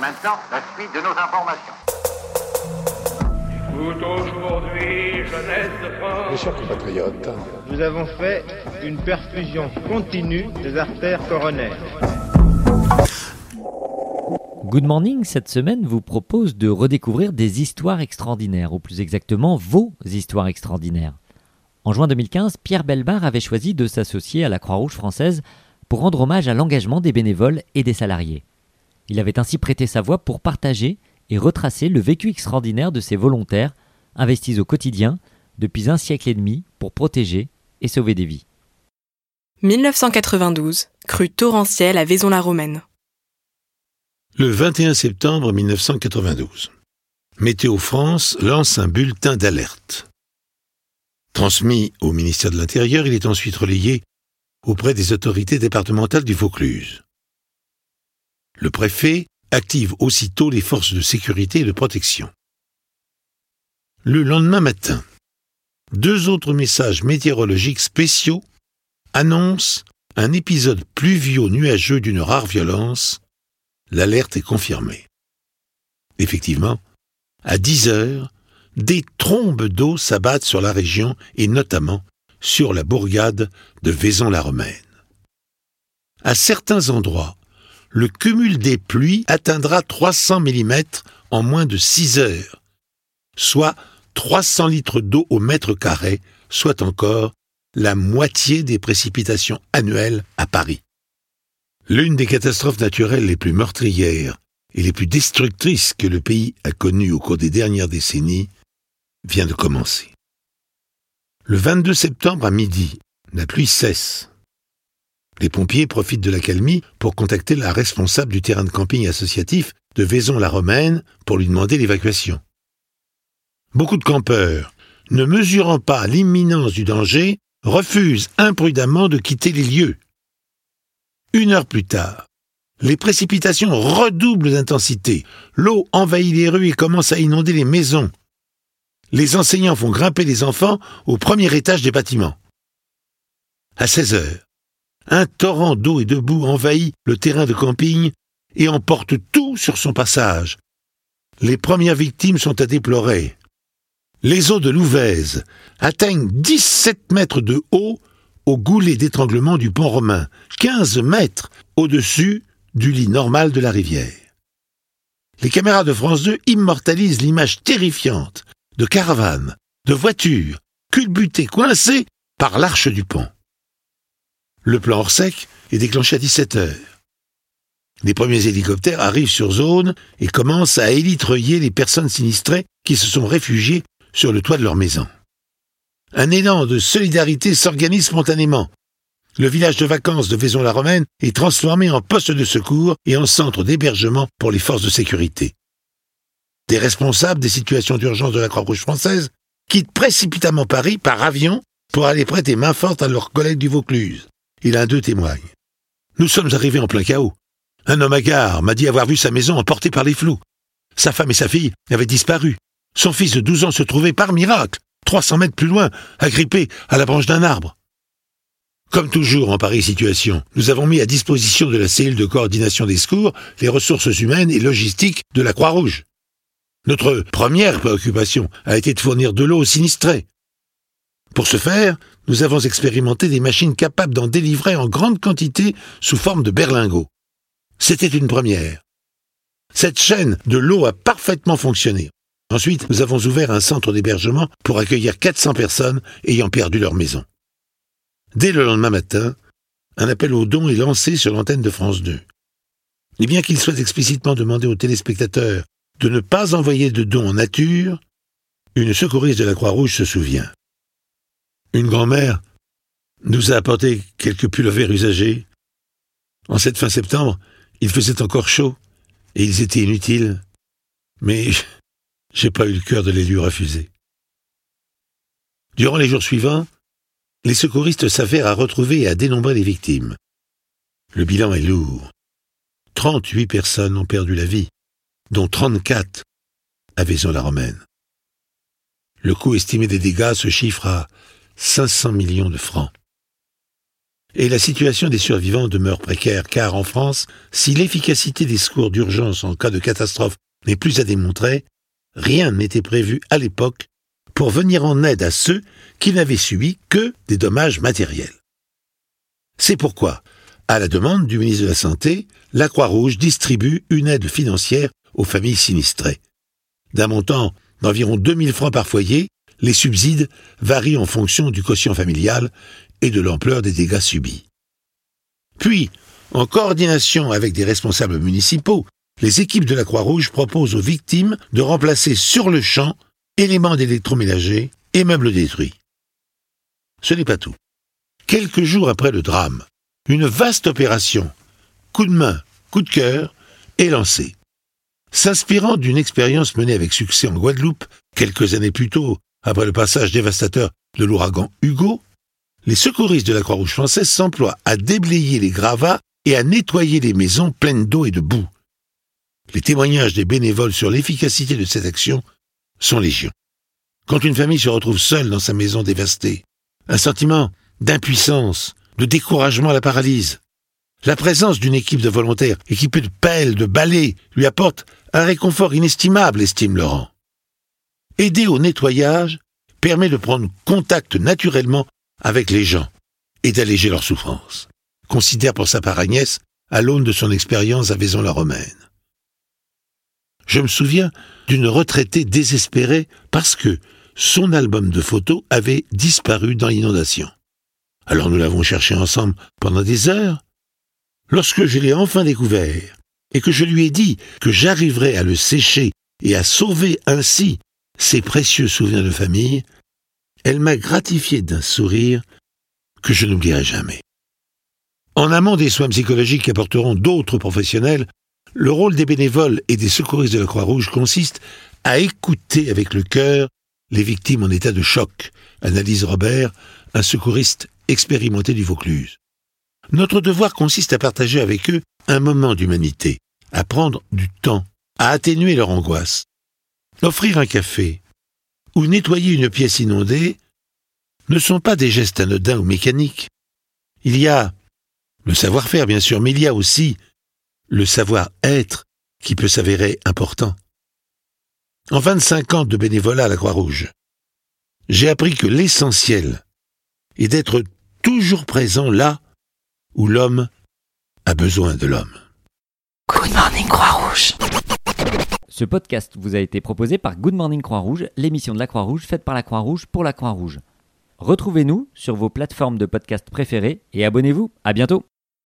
Maintenant, la suite de nos informations. aujourd'hui, jeunesse de France. Mes chers compatriotes, nous avons fait une perfusion continue des artères coronaires. Good Morning, cette semaine, vous propose de redécouvrir des histoires extraordinaires, ou plus exactement vos histoires extraordinaires. En juin 2015, Pierre Belbar avait choisi de s'associer à la Croix-Rouge française pour rendre hommage à l'engagement des bénévoles et des salariés. Il avait ainsi prêté sa voix pour partager et retracer le vécu extraordinaire de ces volontaires investis au quotidien depuis un siècle et demi pour protéger et sauver des vies. 1992, crue torrentielle à Vaison-la-Romaine. Le 21 septembre 1992, Météo France lance un bulletin d'alerte. Transmis au ministère de l'Intérieur, il est ensuite relayé auprès des autorités départementales du Vaucluse. Le préfet active aussitôt les forces de sécurité et de protection. Le lendemain matin, deux autres messages météorologiques spéciaux annoncent un épisode pluvio-nuageux d'une rare violence l'alerte est confirmée. Effectivement, à 10 heures, des trombes d'eau s'abattent sur la région et notamment sur la bourgade de Vaison-la-Romaine. À certains endroits, le cumul des pluies atteindra 300 mm en moins de 6 heures, soit 300 litres d'eau au mètre carré, soit encore la moitié des précipitations annuelles à Paris. L'une des catastrophes naturelles les plus meurtrières et les plus destructrices que le pays a connues au cours des dernières décennies vient de commencer. Le 22 septembre à midi, la pluie cesse. Les pompiers profitent de la calmie pour contacter la responsable du terrain de camping associatif de Vaison-la-Romaine pour lui demander l'évacuation. Beaucoup de campeurs, ne mesurant pas l'imminence du danger, refusent imprudemment de quitter les lieux. Une heure plus tard, les précipitations redoublent d'intensité. L'eau envahit les rues et commence à inonder les maisons. Les enseignants font grimper les enfants au premier étage des bâtiments. À 16 heures, un torrent d'eau et de boue envahit le terrain de camping et emporte tout sur son passage. Les premières victimes sont à déplorer. Les eaux de l'Ouvèze atteignent 17 mètres de haut au goulet d'étranglement du pont romain, 15 mètres au-dessus du lit normal de la rivière. Les caméras de France 2 immortalisent l'image terrifiante de caravanes, de voitures, culbutées, coincées par l'arche du pont. Le plan hors sec est déclenché à 17 heures. Les premiers hélicoptères arrivent sur zone et commencent à élitreiller les personnes sinistrées qui se sont réfugiées sur le toit de leur maison. Un élan de solidarité s'organise spontanément. Le village de vacances de Vaison-la-Romaine est transformé en poste de secours et en centre d'hébergement pour les forces de sécurité. Des responsables des situations d'urgence de la Croix-Rouge française quittent précipitamment Paris par avion pour aller prêter main forte à leurs collègues du Vaucluse. Et l'un d'eux témoigne. Nous sommes arrivés en plein chaos. Un homme hagard m'a dit avoir vu sa maison emportée par les flous. Sa femme et sa fille avaient disparu. Son fils de 12 ans se trouvait par miracle 300 mètres plus loin, agrippé à la branche d'un arbre. Comme toujours en pareille situation, nous avons mis à disposition de la cellule de coordination des secours les ressources humaines et logistiques de la Croix-Rouge. Notre première préoccupation a été de fournir de l'eau aux sinistrés. Pour ce faire, nous avons expérimenté des machines capables d'en délivrer en grande quantité sous forme de berlingots. C'était une première. Cette chaîne de l'eau a parfaitement fonctionné. Ensuite, nous avons ouvert un centre d'hébergement pour accueillir 400 personnes ayant perdu leur maison. Dès le lendemain matin, un appel aux dons est lancé sur l'antenne de France 2. Et bien qu'il soit explicitement demandé aux téléspectateurs de ne pas envoyer de dons en nature, une secouriste de la Croix-Rouge se souvient. Une grand-mère nous a apporté quelques pullovers usagés. En cette fin septembre, il faisait encore chaud et ils étaient inutiles. Mais j'ai pas eu le cœur de les lui refuser. Durant les jours suivants, les secouristes s'affairent à retrouver et à dénombrer les victimes. Le bilan est lourd. 38 personnes ont perdu la vie, dont 34 à Vaison-la-Romaine. Le coût estimé des dégâts se chiffre à 500 millions de francs. et la situation des survivants demeure précaire, car en France, si l'efficacité des secours d'urgence en cas de catastrophe n'est plus à démontrer, rien n'était prévu à l'époque pour venir en aide à ceux qui n'avaient subi que des dommages matériels. C'est pourquoi, à la demande du ministre de la Santé, la Croix-Rouge distribue une aide financière aux familles sinistrées. D'un montant d'environ 2000 francs par foyer, les subsides varient en fonction du quotient familial et de l'ampleur des dégâts subis. Puis, en coordination avec des responsables municipaux, les équipes de la Croix-Rouge proposent aux victimes de remplacer sur le champ éléments d'électroménager et meubles détruits. Ce n'est pas tout. Quelques jours après le drame, une vaste opération, coup de main, coup de cœur, est lancée. S'inspirant d'une expérience menée avec succès en Guadeloupe quelques années plus tôt, après le passage dévastateur de l'ouragan Hugo, les secouristes de la Croix-Rouge française s'emploient à déblayer les gravats et à nettoyer les maisons pleines d'eau et de boue. Les témoignages des bénévoles sur l'efficacité de cette action sont légion. Quand une famille se retrouve seule dans sa maison dévastée, un sentiment d'impuissance, de découragement la paralyse. La présence d'une équipe de volontaires équipés de pelles, de balais, lui apporte un réconfort inestimable, estime Laurent. Aider au nettoyage permet de prendre contact naturellement avec les gens et d'alléger leur souffrance, considère pour sa part à l'aune de son expérience à Vaison-la-Romaine. Je me souviens d'une retraitée désespérée parce que son album de photos avait disparu dans l'inondation. Alors nous l'avons cherché ensemble pendant des heures. Lorsque je l'ai enfin découvert et que je lui ai dit que j'arriverais à le sécher et à sauver ainsi ses précieux souvenirs de famille, elle m'a gratifié d'un sourire que je n'oublierai jamais. En amont des soins psychologiques qu'apporteront d'autres professionnels, le rôle des bénévoles et des secouristes de la Croix-Rouge consiste à écouter avec le cœur les victimes en état de choc, analyse Robert, un secouriste expérimenté du Vaucluse. Notre devoir consiste à partager avec eux un moment d'humanité, à prendre du temps, à atténuer leur angoisse. Offrir un café ou nettoyer une pièce inondée ne sont pas des gestes anodins ou mécaniques. Il y a le savoir-faire, bien sûr, mais il y a aussi le savoir-être qui peut s'avérer important. En 25 ans de bénévolat à la Croix-Rouge, j'ai appris que l'essentiel est d'être toujours présent là où l'homme a besoin de l'homme. Good morning Croix-Rouge. Ce podcast vous a été proposé par Good Morning Croix-Rouge, l'émission de la Croix-Rouge faite par la Croix-Rouge pour la Croix-Rouge. Retrouvez-nous sur vos plateformes de podcast préférées et abonnez-vous. À bientôt.